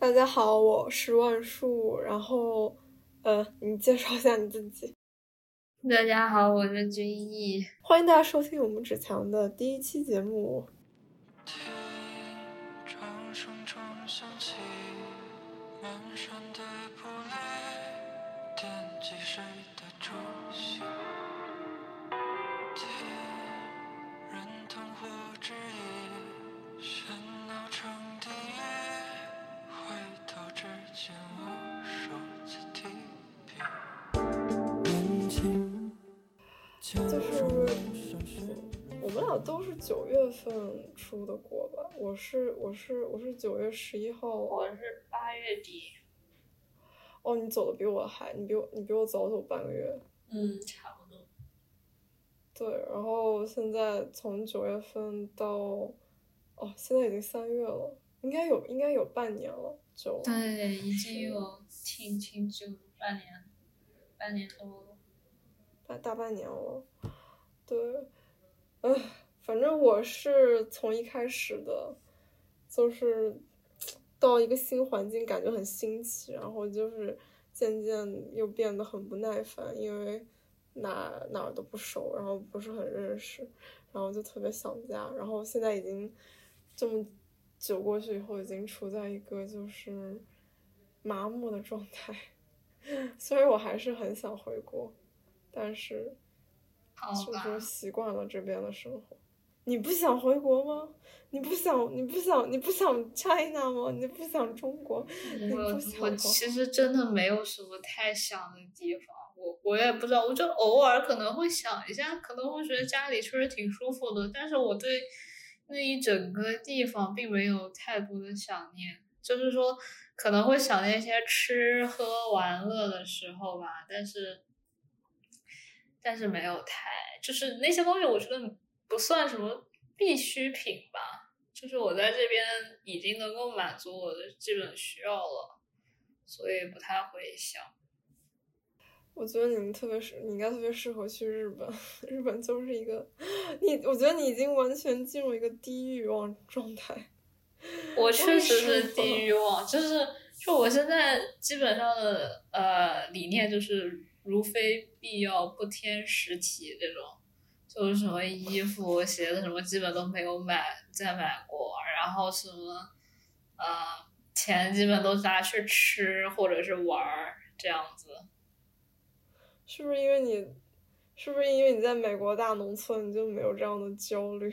大家好，我是万树。然后，呃，你介绍一下你自己。大家好，我是君毅。欢迎大家收听我们纸强的第一期节目。就是我们俩都是九月份出的国吧？我是我是我是九月十一号，我是八月底。哦，你走的比我还，你比我你比我早走半个月。嗯，差不多。对，然后现在从九月份到，哦，现在已经三月了，应该有应该有半年了，就对，已经有挺挺久，半年，半年多大半年了，对，唉，反正我是从一开始的，就是到一个新环境，感觉很新奇，然后就是渐渐又变得很不耐烦，因为哪哪儿都不熟，然后不是很认识，然后就特别想家，然后现在已经这么久过去以后，已经处在一个就是麻木的状态，虽然我还是很想回国。但是，就是习惯了这边的生活。你不想回国吗？你不想？你不想？你不想 China 吗？你不想中国？我我其实真的没有什么太想的地方。我我也不知道，我就偶尔可能会想一下，可能会觉得家里确实挺舒服的。但是我对那一整个地方并没有太多的想念。就是说，可能会想念一些吃喝玩乐的时候吧，但是。但是没有太，就是那些东西，我觉得不算什么必需品吧。就是我在这边已经能够满足我的基本需要了，所以不太会想。我觉得你们特别适，你应该特别适合去日本。日本就是一个，你我觉得你已经完全进入一个低欲望状态。我确实是低欲望，就是就我现在基本上的呃理念就是。如非必要，不添实体。这种就是什么衣服、鞋子什么，基本都没有买，再买过。然后什么，呃，钱基本都拿去吃或者是玩儿这样子。是不是因为你？是不是因为你在美国大农村，你就没有这样的焦虑？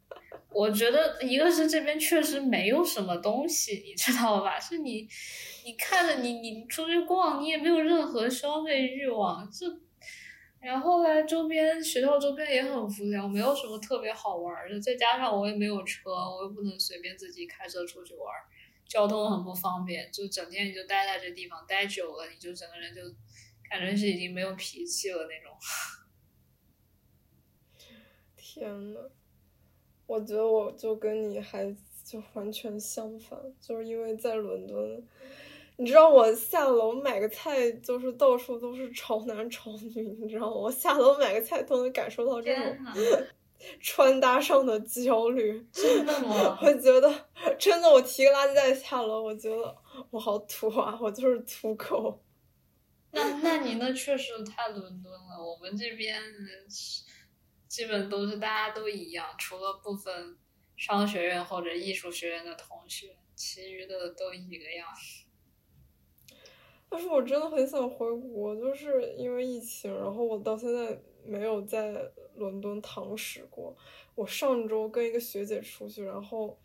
我觉得一个是这边确实没有什么东西，你知道吧？是你，你看着你，你出去逛，你也没有任何消费欲望。这，然后呢，周边学校周边也很无聊，没有什么特别好玩的。再加上我也没有车，我又不能随便自己开车出去玩，交通很不方便。就整天你就待在这地方，待久了，你就整个人就感觉是已经没有脾气了那种。天呐。我觉得我就跟你还就完全相反，就是因为在伦敦，你知道我下楼买个菜，就是到处都是潮男潮女，你知道吗？我下楼买个菜都能感受到这种 穿搭上的焦虑。真的吗？我觉得真的，我提个垃圾袋下楼，我觉得我好土啊，我就是土狗。那那你那确实太伦敦了，我们这边。基本都是大家都一样，除了部分商学院或者艺术学院的同学，其余的都一个样。但是我真的很想回国，就是因为疫情，然后我到现在没有在伦敦堂食过。我上周跟一个学姐出去，然后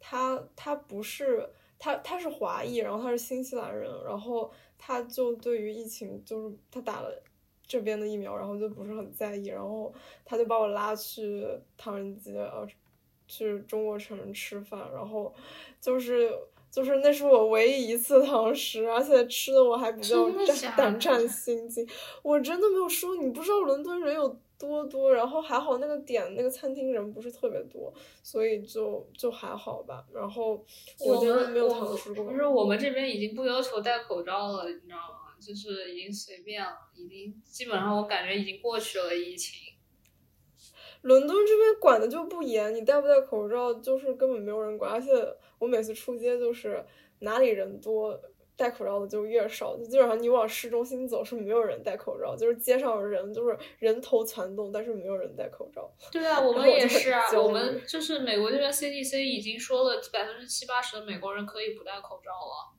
她她不是她她是华裔，然后她是新西兰人，然后她就对于疫情就是她打了。这边的疫苗，然后就不是很在意，然后她就把我拉去唐人街，呃，去中国城吃饭，然后就是就是那是我唯一一次堂食，而且吃的我还比较战胆战心惊，我真的没有说你不知道伦敦人有多多，然后还好那个点那个餐厅人不是特别多，所以就就还好吧，然后我觉得没有堂食过。不是我们这边已经不要求戴口罩了，你知道吗？就是已经随便了，已经基本上我感觉已经过去了疫情。伦敦这边管的就不严，你戴不戴口罩就是根本没有人管，而且我每次出街就是哪里人多。戴口罩的就越少，就基本上你往市中心走是没有人戴口罩，就是街上人就是人头攒动，但是没有人戴口罩。对啊，我们也是啊，我们就是美国这边 CDC 已经说了百分之七八十的美国人可以不戴口罩了，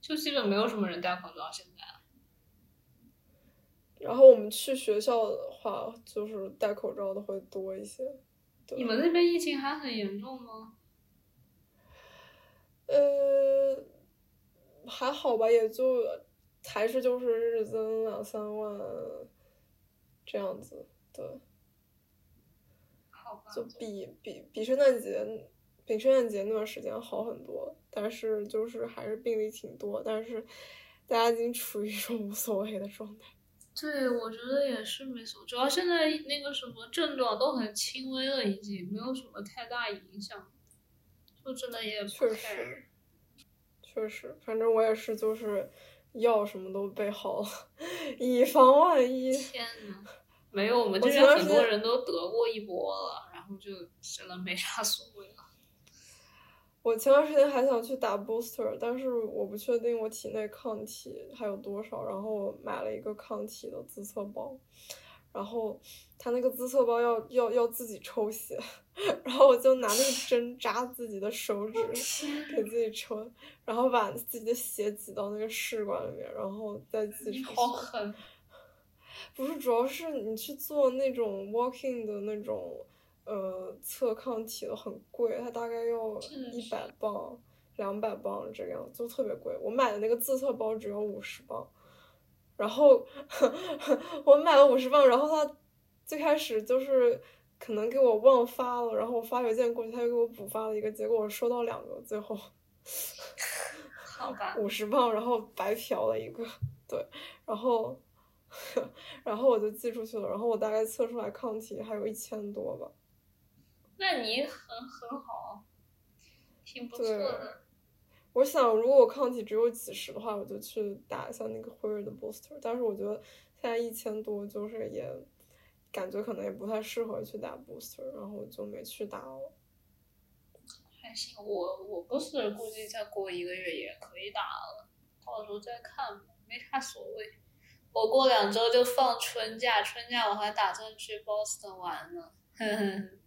就基本没有什么人戴口罩现在。然后我们去学校的话，就是戴口罩的会多一些。你们那边疫情还很严重吗？呃。还好吧，也就还是就是日增两三万这样子，对。好吧。就比比比圣诞节比圣诞节那段时间好很多，但是就是还是病例挺多，但是大家已经处于一种无所谓的状态。对，我觉得也是没错，主要现在那个什么症状都很轻微了，已经没有什么太大影响，就真的也确实。确实，反正我也是，就是药什么都备好了，以防万一。天呐，没有，我们这边很多人都得过一波了，然后就真的没啥所谓了。我前段时间还想去打 booster，但是我不确定我体内抗体还有多少，然后我买了一个抗体的自测包。然后他那个自测包要要要自己抽血，然后我就拿那个针扎自己的手指，给自己抽，然后把自己的血挤到那个试管里面，然后再自己抽。好狠！不是，主要是你去做那种 walking 的那种呃测抗体的很贵，它大概要一百磅、两百磅这样，就特别贵。我买的那个自测包只有五十磅。然后我买了五十磅，然后他最开始就是可能给我忘发了，然后我发邮件过去，他又给我补发了一个，结果我收到两个，最后好吧，五十磅，然后白嫖了一个，对，然后然后我就寄出去了，然后我大概测出来抗体还有一千多吧，那你很很好，挺不错的。我想，如果我抗体只有几十的话，我就去打一下那个辉瑞的 booster。但是我觉得现在一千多，就是也感觉可能也不太适合去打 booster，然后我就没去打了。还行，我我 booster 估计再过一个月也可以打了，到时候再看吧，没啥所谓。我过两周就放春假，春假我还打算去 Boston 玩呢。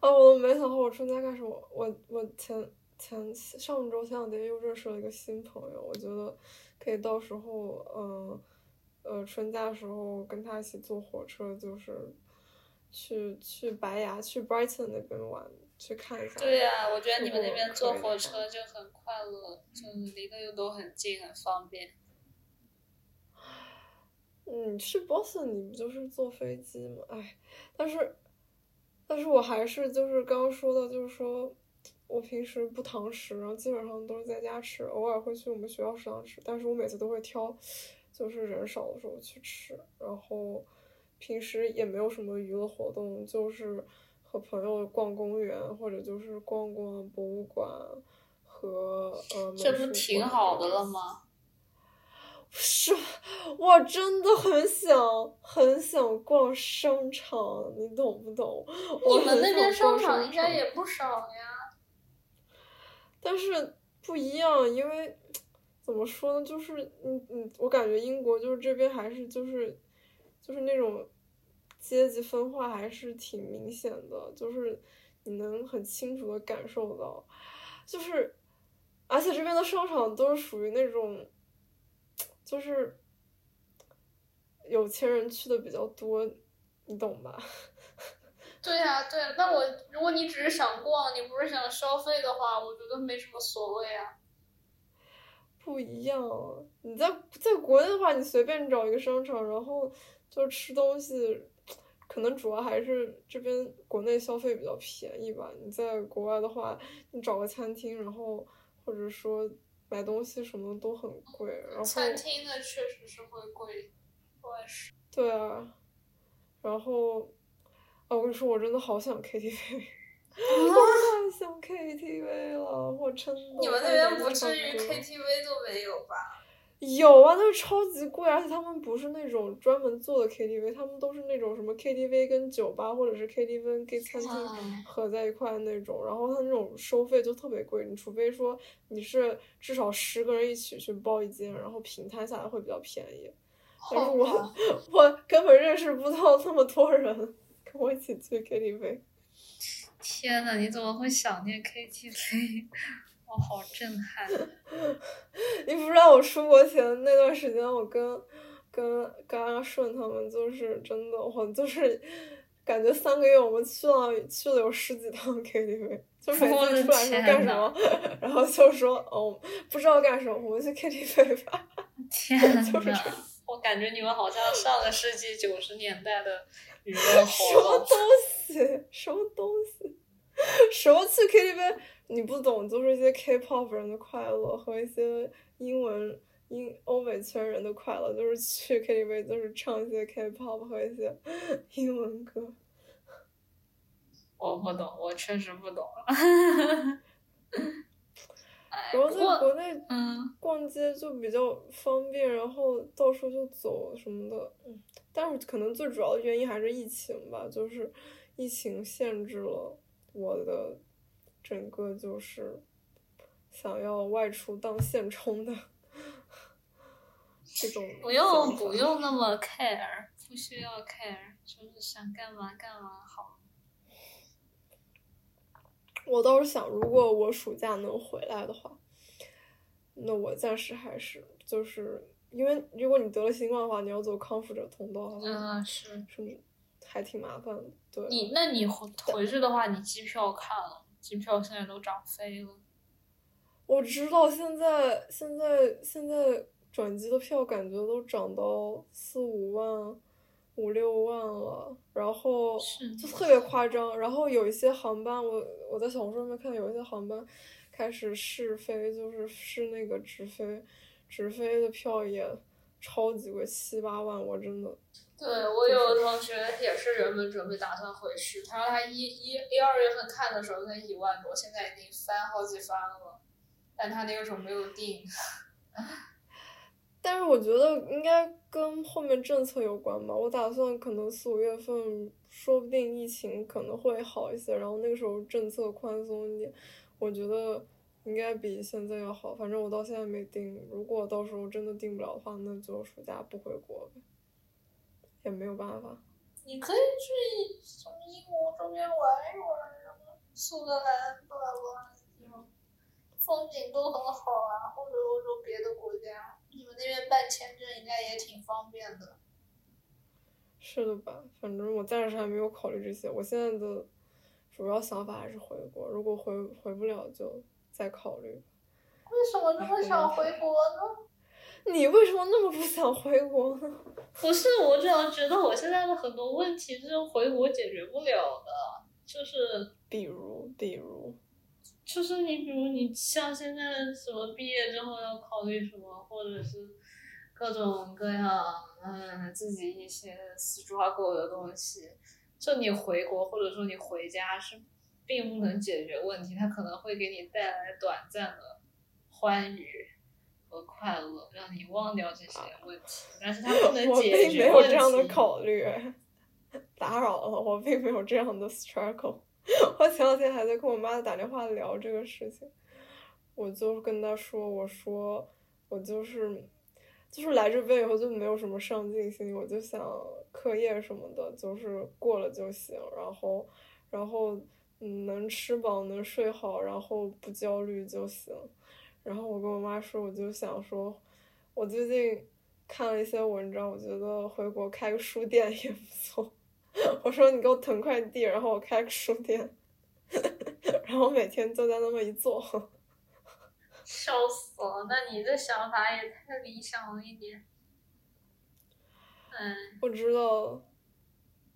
啊，我都没想好我春假干什么。我我前。前上周前两天又认识了一个新朋友，我觉得可以到时候，嗯，呃，春假的时候跟他一起坐火车，就是去去白牙去 Brighton 那边玩，去看一下。对呀，我觉得你们那边坐火车就很快乐，就离得又都很近，很方便。嗯，去 Boston 你不就是坐飞机吗？哎，但是，但是我还是就是刚刚说的，就是说。我平时不堂食，然后基本上都是在家吃，偶尔会去我们学校食堂吃，但是我每次都会挑，就是人少的时候去吃。然后平时也没有什么娱乐活动，就是和朋友逛公园，或者就是逛逛博物馆和呃。这不挺好的了吗？是，我真的很想很想逛商场，你懂不懂？你们那边商场应该也不少呀。但是不一样，因为怎么说呢，就是嗯嗯，我感觉英国就是这边还是就是就是那种阶级分化还是挺明显的，就是你能很清楚的感受到，就是而且这边的商场都是属于那种就是有钱人去的比较多，你懂吧？对呀，对，那我如果你只是想逛，你不是想消费的话，我觉得没什么所谓啊。不一样，你在在国内的话，你随便找一个商场，然后就吃东西，可能主要还是这边国内消费比较便宜吧。你在国外的话，你找个餐厅，然后或者说买东西什么的都很贵。然后餐厅的确实是会贵，我也是。对啊，然后啊。我跟你说，我真的好想 KTV，我太想 KTV 了，我真的。你们那边不至于 KTV 都没有吧？有啊，那超级贵，而且他们不是那种专门做的 KTV，他们都是那种什么 KTV 跟酒吧或者是 KTV 跟餐厅合在一块那种，然后他那种收费就特别贵，你除非说你是至少十个人一起去包一间，然后平摊下来会比较便宜。但是我 我根本认识不到那么多人跟我一起去 KTV。天呐，你怎么会想念 KTV？我好震撼！你不知道我出国前那段时间，我跟跟跟阿顺他们就是真的，我就是感觉三个月我们去了去了有十几趟 KTV，就每次出来是干什么，然后就说哦不知道干什么，我们去 KTV 吧。天呐，我感觉你们好像上个世纪九十年代的娱乐什么东西？什么东西？什么去 KTV？你不懂，就是一些 K-pop 人的快乐和一些英文英欧美圈人的快乐，就是去 KTV，就是唱一些 K-pop 和一些 英文歌。我不懂，我确实不懂。然后在国内逛街就比较方便，然后到处就走什么的。但是可能最主要的原因还是疫情吧，就是疫情限制了我的。整个就是想要外出当现充的 这种，不用不用那么 care，不需要 care，就是想干嘛干嘛好。我倒是想，如果我暑假能回来的话，那我暂时还是就是因为如果你得了新冠的话，你要走康复者通道，嗯是是还挺麻烦的。对，你那你回回去的话，你机票看了？机票现在都涨飞了，我知道现在现在现在转机的票感觉都涨到四五万、五六万了，然后就特别夸张。然后有一些航班，我我在小红书上面看，有一些航班开始试飞，就是试那个直飞，直飞的票也超级贵，七八万，我真的。对我有个同学也是原本准备打算回去，他说他一一一二月份看的时候才一万多，现在已经翻好几番了，但他那个时候没有定。但是我觉得应该跟后面政策有关吧，我打算可能四五月份，说不定疫情可能会好一些，然后那个时候政策宽松一点，我觉得应该比现在要好。反正我到现在没定，如果到时候真的定不了的话，那就暑假不回国呗。也没有办法。你可以去从英国这边玩一玩，苏格兰、巴拉巴拉地方，风景都很好啊。或者欧洲别的国家，你们那边办签证应该也挺方便的。是的吧？反正我暂时还没有考虑这些。我现在的主要想法还是回国。如果回回不了，就再考虑。为什么那么想回国呢？你为什么那么不想回国呢？不是，我主要觉得我现在的很多问题是回国解决不了的，就是比如，比如，就是你比如你像现在什么毕业之后要考虑什么，或者是各种各样嗯自己一些 struggle 的东西，就你回国或者说你回家是并不能解决问题，它可能会给你带来短暂的欢愉。和快乐，让你忘掉这些问题，但是它不能 解决问题。我并没有这样的考虑，打扰了，我并没有这样的 struggle。我前两天还在跟我妈打电话聊这个事情，我就跟她说：“我说我就是，就是来这边以后就没有什么上进心，我就想课业什么的，就是过了就行，然后，然后嗯，能吃饱，能睡好，然后不焦虑就行。”然后我跟我妈说，我就想说，我最近看了一些文章，我觉得回国开个书店也不错。我说你给我腾块地，然后我开个书店，然后每天就在那么一坐。笑死了！那你这想法也太理想了一点。嗯。我知道。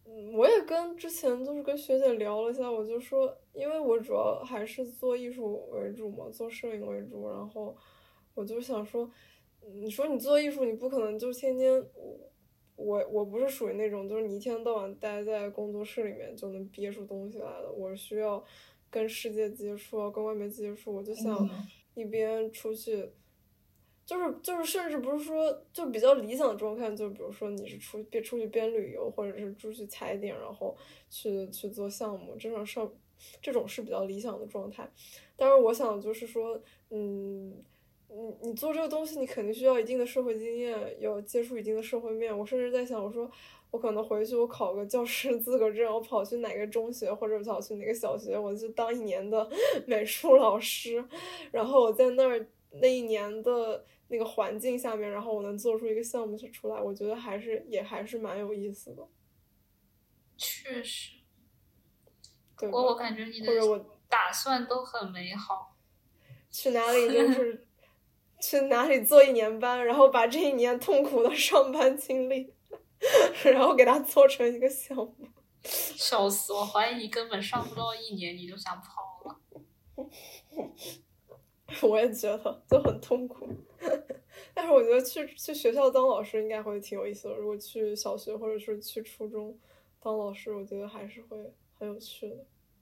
嗯，我也跟之前就是跟学姐聊了一下，我就说，因为我主要还是做艺术为主嘛，做摄影为主，然后我就想说，你说你做艺术，你不可能就天天，我我不是属于那种就是你一天到晚待在工作室里面就能憋出东西来的，我需要跟世界接触，跟外面接触，我就想一边出去。就是就是，甚至不是说就比较理想的状态，就比如说你是出边出去边旅游，或者是出去踩点，然后去去做项目，这种上这种是比较理想的状态。但是我想就是说，嗯，你你做这个东西，你肯定需要一定的社会经验，要接触一定的社会面。我甚至在想，我说。我可能回去，我考个教师资格证，我跑去哪个中学或者跑去哪个小学，我就当一年的美术老师，然后我在那儿那一年的那个环境下面，然后我能做出一个项目出来，我觉得还是也还是蛮有意思的。确实，不过我感觉你的打算都很美好。去哪里就是去哪里做一年班，然后把这一年痛苦的上班经历。然后给它做成一个项目，笑死！我怀疑你根本上不到一年你就想跑了。我也觉得就很痛苦，但是我觉得去去学校当老师应该会挺有意思的。如果去小学或者是去初中当老师，我觉得还是会很有趣的。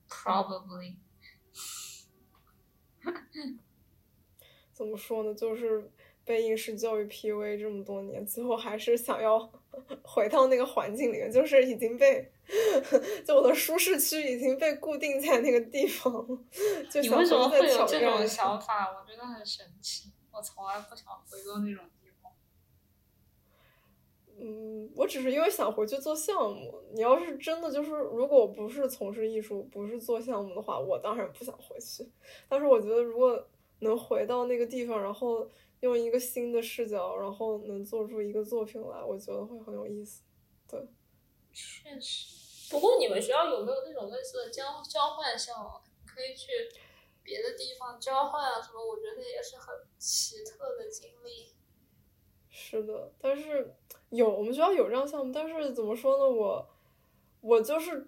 Probably。怎么说呢？就是。被应试教育 PUA 这么多年，最后还是想要 回到那个环境里面，就是已经被，就我的舒适区已经被固定在那个地方，就你为什么会有这种想法？我觉得很神奇，我从来不想回到那种地方。嗯，我只是因为想回去做项目。你要是真的就是，如果我不是从事艺术，不是做项目的话，我当然不想回去。但是我觉得，如果能回到那个地方，然后。用一个新的视角，然后能做出一个作品来，我觉得会很有意思。对，确实。不过你们学校有没有那种类似的交交换项目？可以去别的地方交换啊什么？我觉得也是很奇特的经历。是的，但是有我们学校有这样项目，但是怎么说呢？我我就是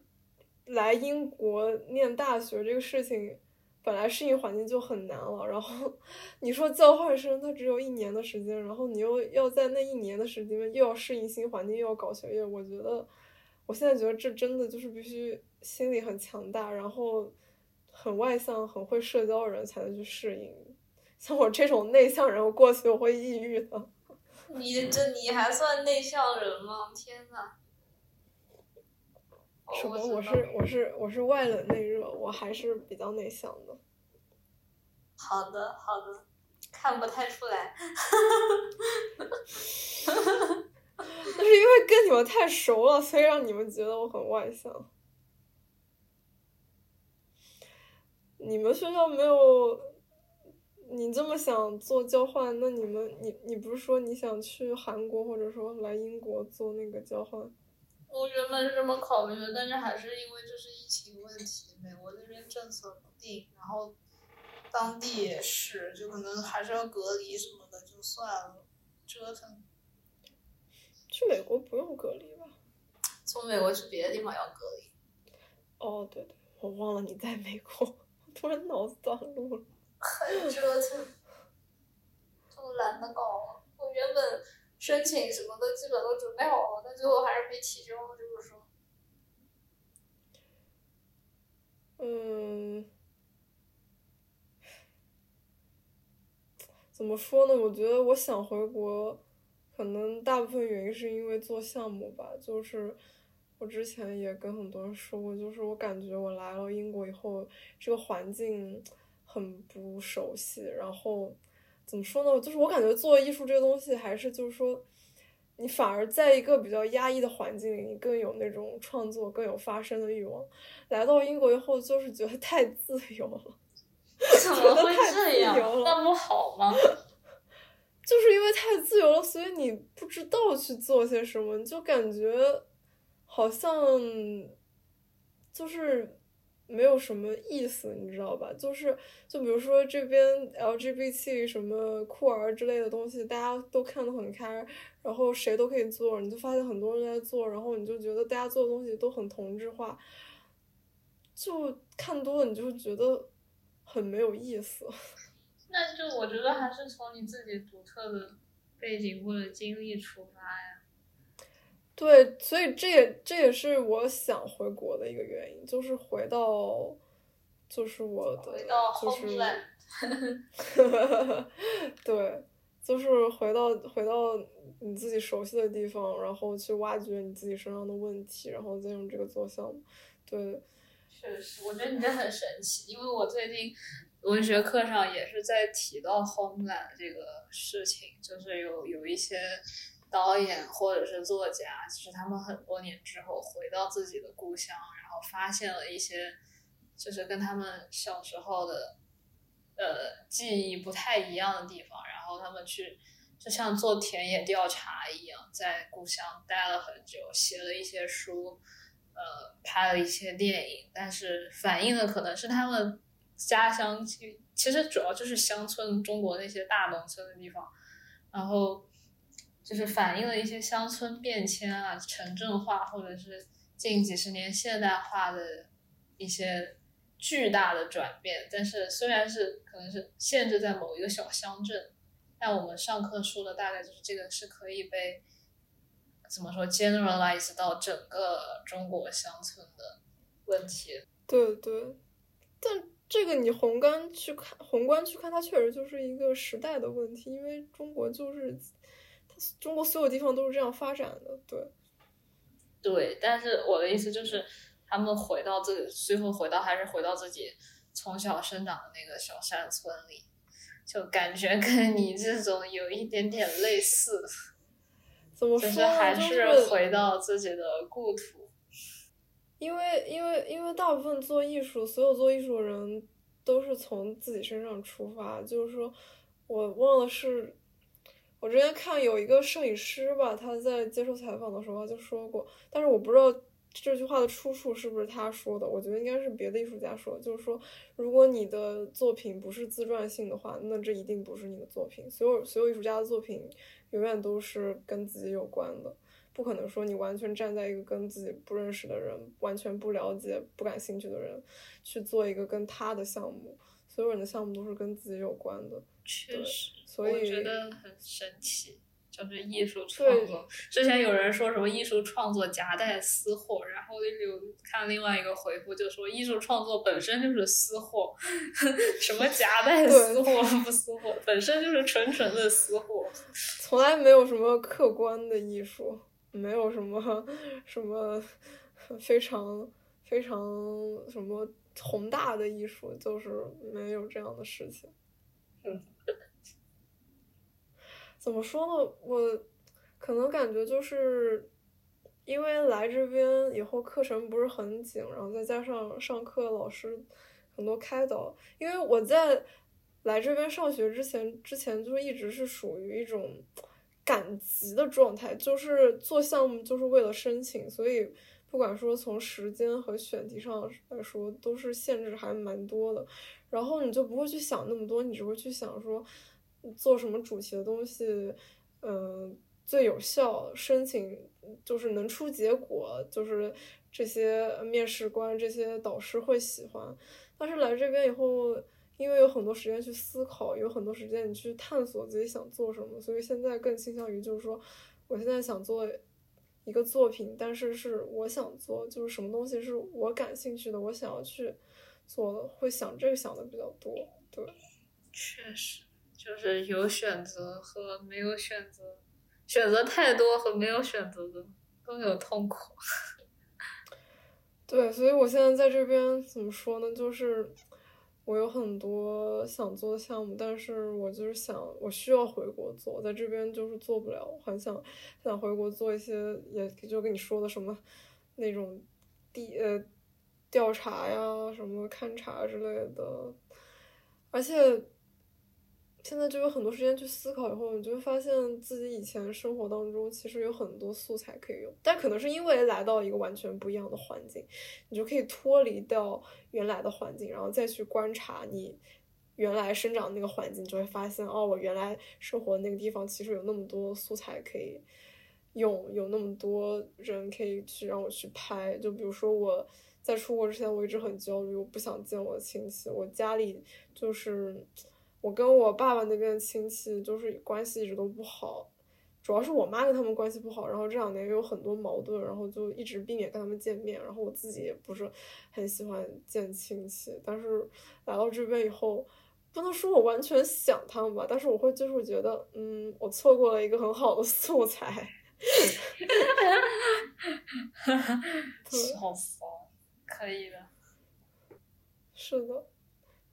来英国念大学这个事情。本来适应环境就很难了，然后你说交换生他只有一年的时间，然后你又要在那一年的时间又要适应新环境，又要搞学业，我觉得我现在觉得这真的就是必须心理很强大，然后很外向、很会社交的人才能去适应。像我这种内向人，我过去我会抑郁的。你这你还算内向人吗？天呐！什么？我是我是我是外冷内热，我还是比较内向的。好的好的，看不太出来。那是因为跟你们太熟了，所以让你们觉得我很外向。你们学校没有？你这么想做交换，那你们你你不是说你想去韩国，或者说来英国做那个交换？我原本是这么考虑的，但是还是因为这是疫情问题，美国那边政策不定，然后当地也是，就可能还是要隔离什么的，就算了，折腾。去美国不用隔离吧？从美国去别的地方要隔离。哦，对对，我忘了你在美国，突然脑子短路了。很折腾，就懒得搞了。我原本。申请什么的基本都准备好了，但最后还是没提交，就是说。嗯，怎么说呢？我觉得我想回国，可能大部分原因是因为做项目吧。就是我之前也跟很多人说过，就是我感觉我来了英国以后，这个环境很不熟悉，然后。怎么说呢？就是我感觉做艺术这个东西，还是就是说，你反而在一个比较压抑的环境里，你更有那种创作、更有发声的欲望。来到英国以后，就是觉得太自由了，怎么会这样？那不好吗？就是因为太自由了，所以你不知道去做些什么，你就感觉好像就是。没有什么意思，你知道吧？就是，就比如说这边 LGBT 什么酷儿之类的东西，大家都看得很开，然后谁都可以做，你就发现很多人在做，然后你就觉得大家做的东西都很同质化，就看多了你就觉得很没有意思。那就我觉得还是从你自己独特的背景或者经历出发呀。对，所以这也这也是我想回国的一个原因，就是回到，就是我的，就是，对，就是回到回到你自己熟悉的地方，然后去挖掘你自己身上的问题，然后再用这个做项目。对，确实，我觉得你这很神奇，因为我最近文学课上也是在提到 homeland 这个事情，就是有有一些导演或者是作家，就是他们很多年之后回到自己的故乡，然后发现了一些就是跟他们小时候的。呃，记忆不太一样的地方，然后他们去，就像做田野调查一样，在故乡待了很久，写了一些书，呃，拍了一些电影，但是反映的可能是他们家乡，其实主要就是乡村，中国那些大农村的地方，然后就是反映了一些乡村变迁啊，城镇化，或者是近几十年现代化的一些。巨大的转变，但是虽然是可能是限制在某一个小乡镇，但我们上课说的大概就是这个是可以被怎么说 generalize 到整个中国乡村的问题。对对，但这个你宏观去看，宏观去看，它确实就是一个时代的问题，因为中国就是中国所有地方都是这样发展的。对，对，但是我的意思就是。他们回到自己，最后回到还是回到自己从小生长的那个小山村里，就感觉跟你这种有一点点类似。怎么说？就是还是回到自己的故土。因为，因为，因为大部分做艺术，所有做艺术的人都是从自己身上出发。就是说，我忘了是，我之前看有一个摄影师吧，他在接受采访的时候就说过，但是我不知道。这句话的出处是不是他说的？我觉得应该是别的艺术家说，就是说，如果你的作品不是自传性的话，那这一定不是你的作品。所有所有艺术家的作品，永远都是跟自己有关的，不可能说你完全站在一个跟自己不认识的人、完全不了解、不感兴趣的人去做一个跟他的项目。所有人的项目都是跟自己有关的，确实，所以我觉得很神奇。就是艺术创作，之前有人说什么艺术创作夹带私货，然后有看另外一个回复就说艺术创作本身就是私货，什么夹带私货不私货，本身就是纯纯的私货，从来没有什么客观的艺术，没有什么 什么非常非常什么宏大的艺术，就是没有这样的事情。嗯。怎么说呢？我可能感觉就是，因为来这边以后课程不是很紧，然后再加上上课老师很多开导。因为我在来这边上学之前，之前就一直是属于一种赶集的状态，就是做项目就是为了申请，所以不管说从时间和选题上来说，都是限制还蛮多的。然后你就不会去想那么多，你只会去想说。做什么主题的东西，嗯，最有效？申请就是能出结果，就是这些面试官、这些导师会喜欢。但是来这边以后，因为有很多时间去思考，有很多时间你去探索自己想做什么，所以现在更倾向于就是说，我现在想做一个作品，但是是我想做，就是什么东西是我感兴趣的，我想要去做的，会想这个想的比较多。对，确实。就是有选择和没有选择，选择太多和没有选择的都有痛苦。对，所以我现在在这边怎么说呢？就是我有很多想做的项目，但是我就是想，我需要回国做，在这边就是做不了。很想想回国做一些，也就跟你说的什么那种地呃调查呀、什么勘察之类的，而且。现在就有很多时间去思考，以后你就会发现自己以前生活当中其实有很多素材可以用，但可能是因为来到一个完全不一样的环境，你就可以脱离掉原来的环境，然后再去观察你原来生长那个环境，就会发现哦，我原来生活的那个地方其实有那么多素材可以用，有那么多人可以去让我去拍。就比如说我在出国之前，我一直很焦虑，我不想见我的亲戚，我家里就是。我跟我爸爸那边的亲戚就是关系一直都不好，主要是我妈跟他们关系不好，然后这两年有很多矛盾，然后就一直避免跟他们见面，然后我自己也不是很喜欢见亲戚，但是来到这边以后，不能说我完全想他们吧，但是我会就是觉得，嗯，我错过了一个很好的素材。哈哈，好骚，可以的。是的，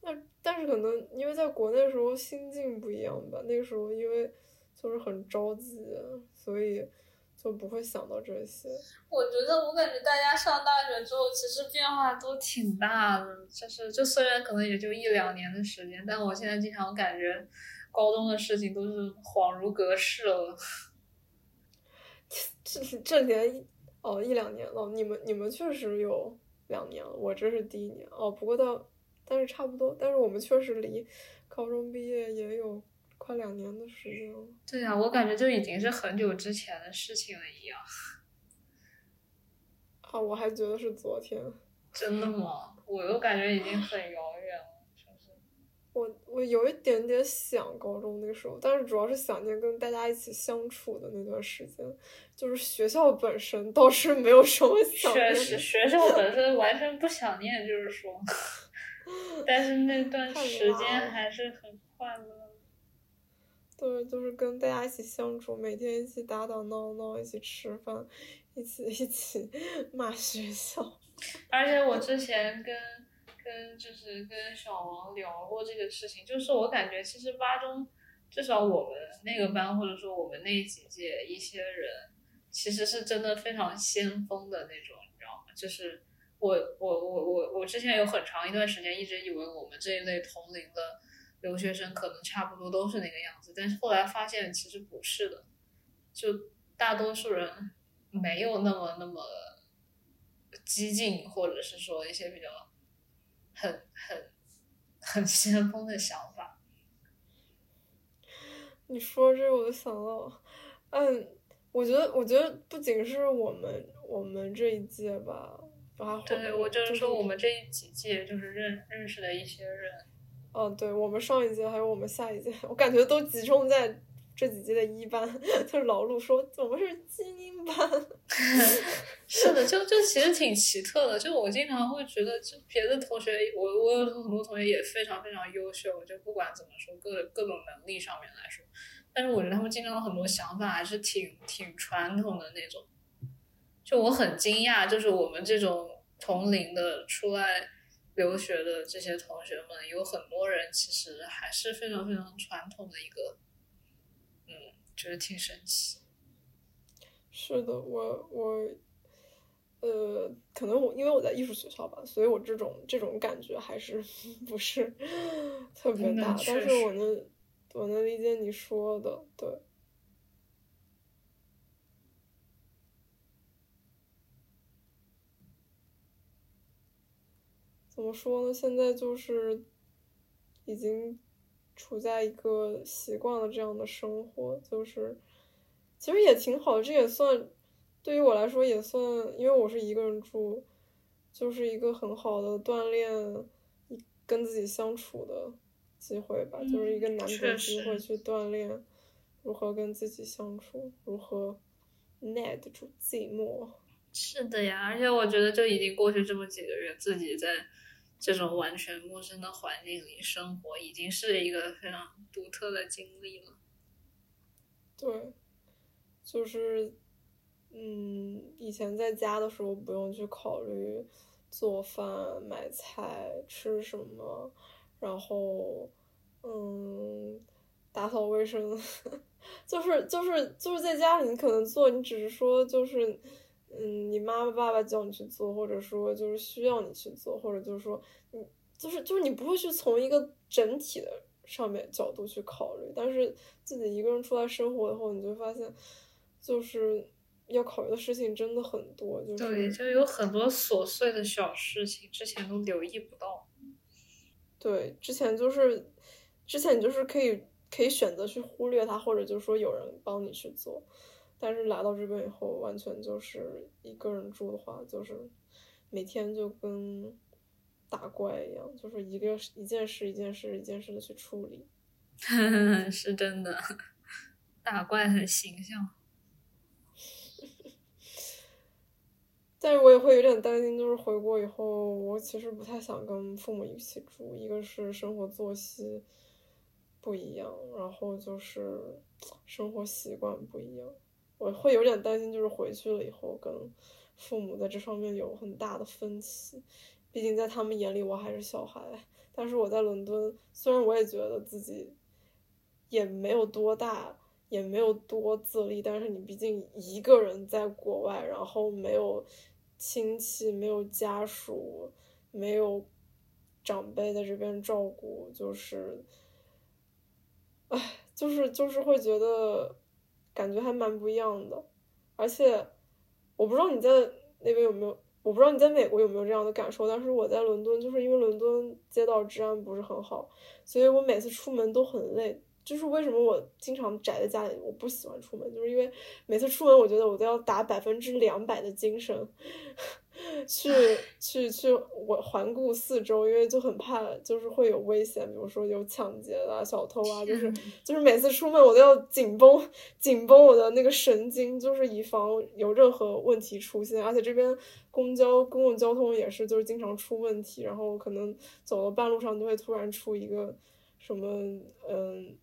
那但是可能因为在国内的时候心境不一样吧，那个时候因为就是很着急，所以。就不会想到这些。我觉得，我感觉大家上大学之后，其实变化都挺大的。就是，就虽然可能也就一两年的时间，但我现在经常感觉，高中的事情都是恍如隔世了。这这连哦一两年了，你们你们确实有两年了，我这是第一年哦。不过到，但是差不多，但是我们确实离高中毕业也有。快两年的时间了。对呀，我感觉就已经是很久之前的事情了一样。啊，我还觉得是昨天。真的吗？我又感觉已经很遥远了，是不是？我我有一点点想高中那个时候，但是主要是想念跟大家一起相处的那段时间。就是学校本身倒是没有什么想念。确实，学校本身完全不想念，就是说。但是那段时间还是很快乐。对，就是跟大家一起相处，每天一起打打闹闹，一起吃饭，一起 一起骂学校。而且我之前跟跟就是跟小王聊过这个事情，就是我感觉其实八中至少我们那个班或者说我们那几届一些人，其实是真的非常先锋的那种，你知道吗？就是我我我我我之前有很长一段时间一直以为我们这一类同龄的。留学生可能差不多都是那个样子，但是后来发现其实不是的，就大多数人没有那么那么激进，或者是说一些比较很很很先锋的想法。你说这我就想到，嗯，我觉得我觉得不仅是我们我们这一届吧，对，我就是说我们这一几届就是认认识的一些人。嗯，对我们上一届还有我们下一届，我感觉都集中在这几届的一班。就是老陆说我们是精英班，是的，就就其实挺奇特的。就我经常会觉得，就别的同学，我我有很多同学也非常非常优秀，就不管怎么说，各各种能力上面来说，但是我觉得他们经常很多想法还是挺挺传统的那种。就我很惊讶，就是我们这种同龄的出来。留学的这些同学们有很多人其实还是非常非常传统的一个，嗯，觉得挺神奇。是的，我我，呃，可能我因为我在艺术学校吧，所以我这种这种感觉还是 不是 特别大，但是我能我能理解你说的，对。怎么说呢？现在就是已经处在一个习惯了这样的生活，就是其实也挺好的。这也算对于我来说也算，因为我是一个人住，就是一个很好的锻炼跟自己相处的机会吧，就是一个难得机会去锻炼如何跟自己相处，如何耐得住寂寞。是的呀，而且我觉得就已经过去这么几个月，自己在。这种完全陌生的环境里生活，已经是一个非常独特的经历了。对，就是，嗯，以前在家的时候不用去考虑做饭、买菜、吃什么，然后，嗯，打扫卫生，就是就是就是在家里，你可能做，你只是说就是。嗯，你妈妈、爸爸叫你去做，或者说就是需要你去做，或者就是说你就是就是你不会去从一个整体的上面角度去考虑，但是自己一个人出来生活以后，你就发现就是要考虑的事情真的很多，就是对，就有很多琐碎的小事情，之前都留意不到。对，之前就是之前你就是可以可以选择去忽略它，或者就是说有人帮你去做。但是来到这边以后，完全就是一个人住的话，就是每天就跟打怪一样，就是一个一件事一件事一件事的去处理。是真的，打怪很形象。但是我也会有点担心，就是回国以后，我其实不太想跟父母一起住，一个是生活作息不一样，然后就是生活习惯不一样，我会有点担心，就是回去了以后跟父母在这方面有很大的分歧，毕竟在他们眼里我还是小孩，但是我在伦敦，虽然我也觉得自己也没有多大。也没有多自立，但是你毕竟一个人在国外，然后没有亲戚，没有家属，没有长辈在这边照顾，就是，唉，就是就是会觉得感觉还蛮不一样的。而且我不知道你在那边有没有，我不知道你在美国有没有这样的感受，但是我在伦敦，就是因为伦敦街道治安不是很好，所以我每次出门都很累。就是为什么我经常宅在家里，我不喜欢出门，就是因为每次出门，我觉得我都要打百分之两百的精神，去去去我环顾四周，因为就很怕就是会有危险，比如说有抢劫啊、小偷啊，就是就是每次出门我都要紧绷紧绷我的那个神经，就是以防有任何问题出现。而且这边公交公共交通也是就是经常出问题，然后可能走到半路上就会突然出一个什么嗯。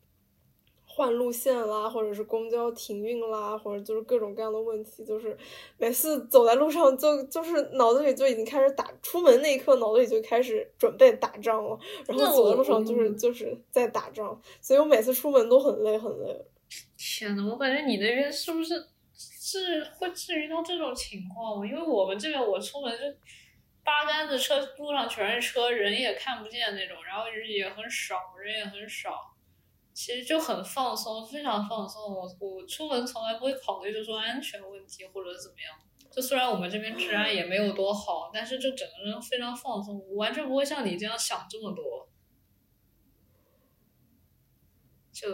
换路线啦，或者是公交停运啦，或者就是各种各样的问题，就是每次走在路上就就是脑子里就已经开始打，出门那一刻脑子里就开始准备打仗了，然后走在路上就是就是在打仗，所以我每次出门都很累很累。天呐，我感觉你那边是不是是会至于到这种情况吗？因为我们这边我出门就八竿子车路上全是车，人也看不见那种，然后人也很少，人也很少。其实就很放松，非常放松。我我出门从来不会考虑就说安全问题或者怎么样。就虽然我们这边治安也没有多好，但是就整个人非常放松，完全不会像你这样想这么多。就，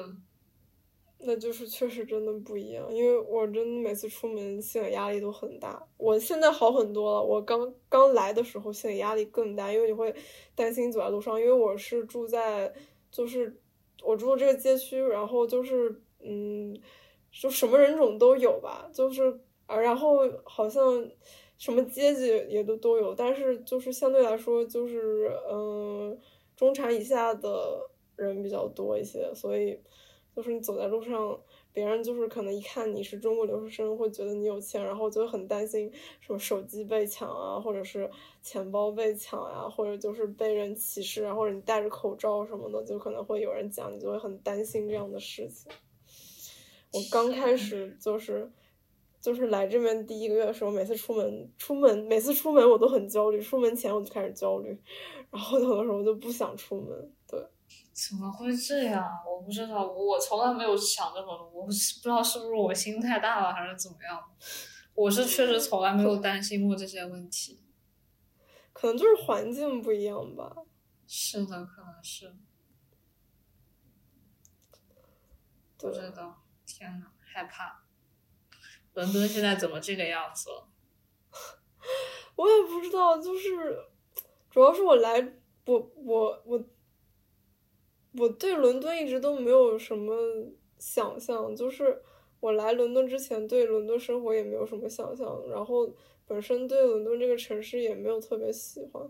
那就是确实真的不一样。因为我真的每次出门心理压力都很大。我现在好很多了。我刚刚来的时候心理压力更大，因为你会担心走在路上。因为我是住在就是。我住的这个街区，然后就是，嗯，就什么人种都有吧，就是啊，然后好像什么阶级也都都有，但是就是相对来说，就是嗯，中产以下的人比较多一些，所以就是你走在路上。别人就是可能一看你是中国留学生，会觉得你有钱，然后就会很担心什么手机被抢啊，或者是钱包被抢呀，或者就是被人歧视啊，或者你戴着口罩什么的，就可能会有人讲，你就会很担心这样的事情。我刚开始就是就是来这边第一个月的时候，每次出门出门每次出门我都很焦虑，出门前我就开始焦虑，然后有的时候就不想出门，对。怎么会这样？我不知道，我从来没有想这么多。我不知道是不是我心太大了，还是怎么样。我是确实从来没有担心过这些问题。可能就是环境不一样吧。是的，可能是。不知道，天呐，害怕。伦敦现在怎么这个样子了？我也不知道，就是主要是我来，我我我。我对伦敦一直都没有什么想象，就是我来伦敦之前对伦敦生活也没有什么想象，然后本身对伦敦这个城市也没有特别喜欢，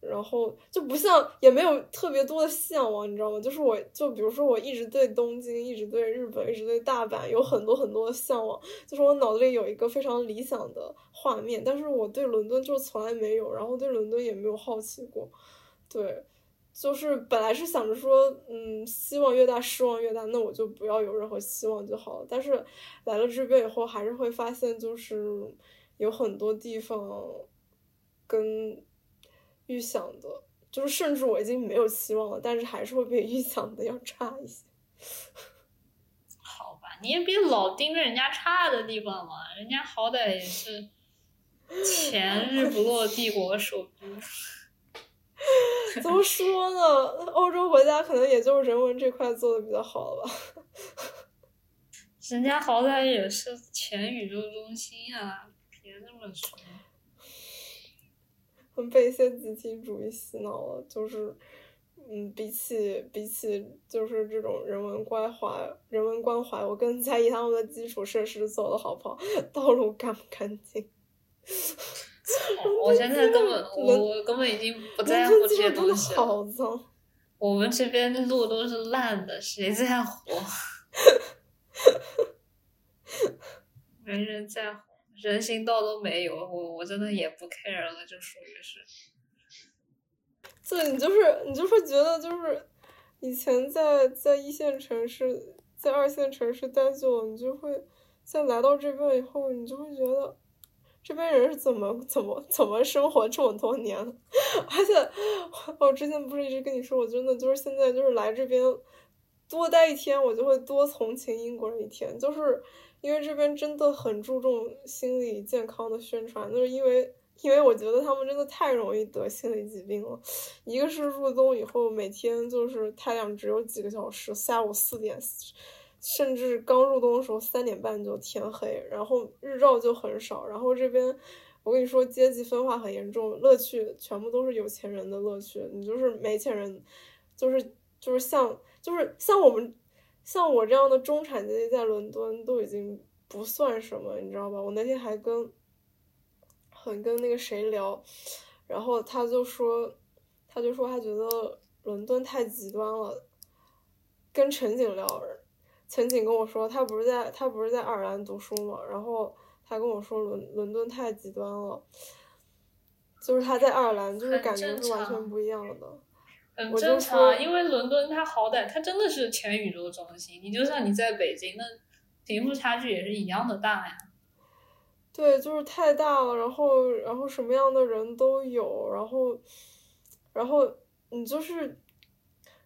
然后就不像也没有特别多的向往，你知道吗？就是我就比如说我一直对东京，一直对日本，一直对大阪有很多很多的向往，就是我脑子里有一个非常理想的画面，但是我对伦敦就从来没有，然后对伦敦也没有好奇过，对。就是本来是想着说，嗯，希望越大失望越大，那我就不要有任何希望就好了。但是来了这边以后，还是会发现，就是有很多地方跟预想的，就是甚至我已经没有希望了，但是还是会比预想的要差一些。好吧，你也别老盯着人家差的地方嘛，人家好歹也是 前日不落帝国首都。怎么说呢？欧洲国家可能也就是人文这块做的比较好了吧。人家好歹也是前宇宙中心啊，别这么说。被一些集体主义洗脑了，就是，嗯，比起比起就是这种人文关怀，人文关怀，我更在意他们的基础设施做的好不好，道路干不干净。我现在根本我我根本已经不在乎这些东西了。好脏。我们这边的路都是烂的，谁在乎？没人在乎，人行道都没有，我我真的也不 care 了，就属于是。对，你就是你就是觉得就是以前在在一线城市，在二线城市待久了，你就会在来到这边以后，你就会觉得这边人是怎么怎么怎么生活这么多年，而且我之前不是一直跟你说，我真的就是现在就是来这边多待一天，我就会多同情英国人一天，就是。因为这边真的很注重心理健康的宣传，就是因为因为我觉得他们真的太容易得心理疾病了。一个是入冬以后，每天就是太阳只有几个小时，下午四点，甚至刚入冬的时候三点半就天黑，然后日照就很少。然后这边我跟你说，阶级分化很严重，乐趣全部都是有钱人的乐趣，你就是没钱人，就是就是像就是像我们。像我这样的中产阶级在伦敦都已经不算什么，你知道吧？我那天还跟很跟那个谁聊，然后他就说，他就说他觉得伦敦太极端了。跟陈景聊，陈景跟我说，他不是在他不是在爱尔兰读书嘛，然后他跟我说伦伦敦太极端了，就是他在爱尔兰就是感觉是完全不一样的。很正常，因为伦敦它好歹它真的是全宇宙中心，你就算你在北京，那贫富差距也是一样的大呀。对，就是太大了，然后然后什么样的人都有，然后然后你就是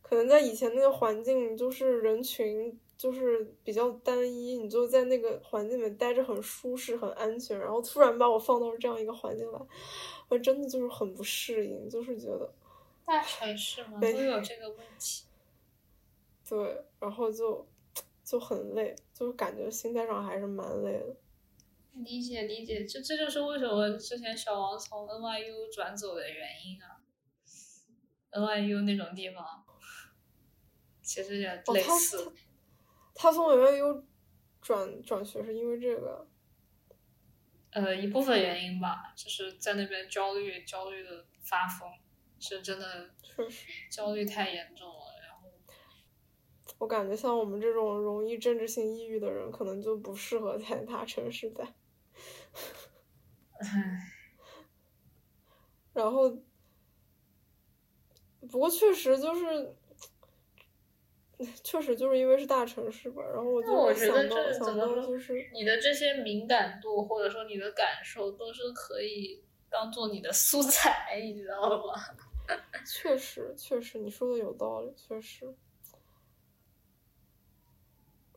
可能在以前那个环境，就是人群就是比较单一，你就在那个环境里面待着很舒适、很安全，然后突然把我放到这样一个环境来，我真的就是很不适应，就是觉得。大城市嘛，都有这个问题。对，然后就就很累，就是感觉心态上还是蛮累的。理解理解，这这就是为什么之前小王从 NYU 转走的原因啊。NYU 那种地方，其实也类似。他从纽约又转转学是因为这个？呃，一部分原因吧，就是在那边焦虑，焦虑的发疯。是真的，确实焦虑太严重了。然后，我感觉像我们这种容易政治性抑郁的人，可能就不适合在大城市待。唉。然后，不过确实就是，确实就是因为是大城市吧。然后我就想到，想到就是你的这些敏感度，或者说你的感受，都是可以当做你的素材，你知道吗？确实，确实，你说的有道理，确实，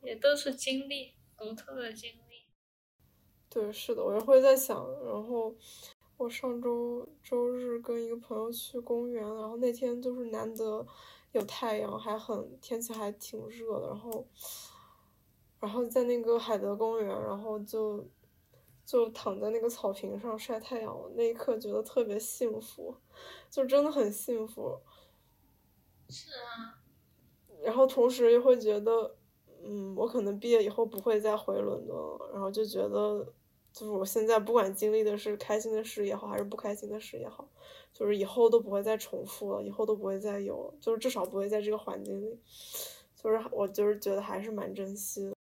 也都是经历，独特的经历。对，是的，我也会在想。然后我上周周日跟一个朋友去公园，然后那天就是难得有太阳，还很天气还挺热的。然后，然后在那个海德公园，然后就就躺在那个草坪上晒太阳，那一刻觉得特别幸福。就真的很幸福，是啊，然后同时又会觉得，嗯，我可能毕业以后不会再回伦敦了，然后就觉得，就是我现在不管经历的是开心的事也好，还是不开心的事也好，就是以后都不会再重复了，以后都不会再有，就是至少不会在这个环境里，就是我就是觉得还是蛮珍惜的，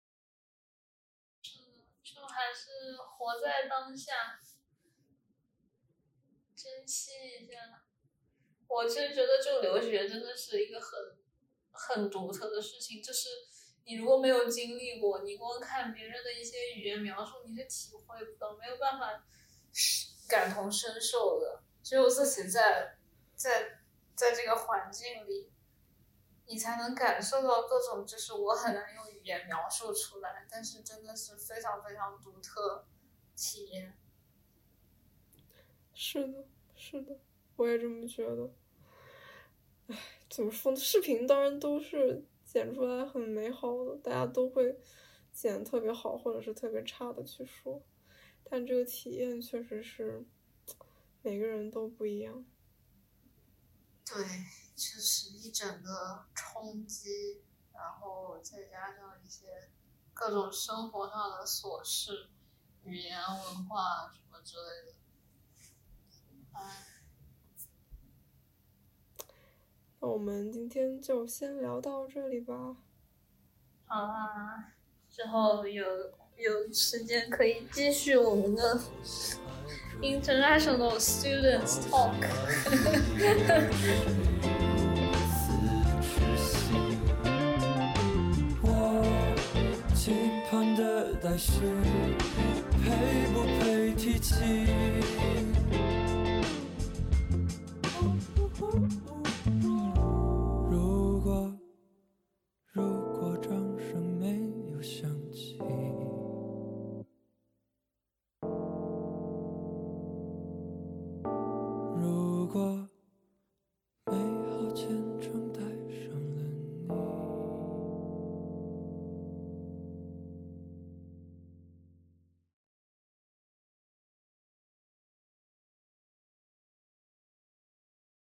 就还是活在当下，珍惜一下。我其实觉得，就留学真的是一个很很独特的事情。就是你如果没有经历过，你光看别人的一些语言描述，你是体会不到，没有办法感同身受的。只有自己在在在这个环境里，你才能感受到各种，就是我很难用语言描述出来，但是真的是非常非常独特体验。是的，是的。我也这么觉得，唉，怎么说呢？视频当然都是剪出来很美好的，大家都会剪特别好或者是特别差的去说，但这个体验确实是每个人都不一样。对，就是一整个冲击，然后再加上一些各种生活上的琐事，语言文化什么之类的。唉，那我们今天就先聊到这里吧。好啊，之后有有时间可以继续我们的 international students talk。期盼的代是配不配提起？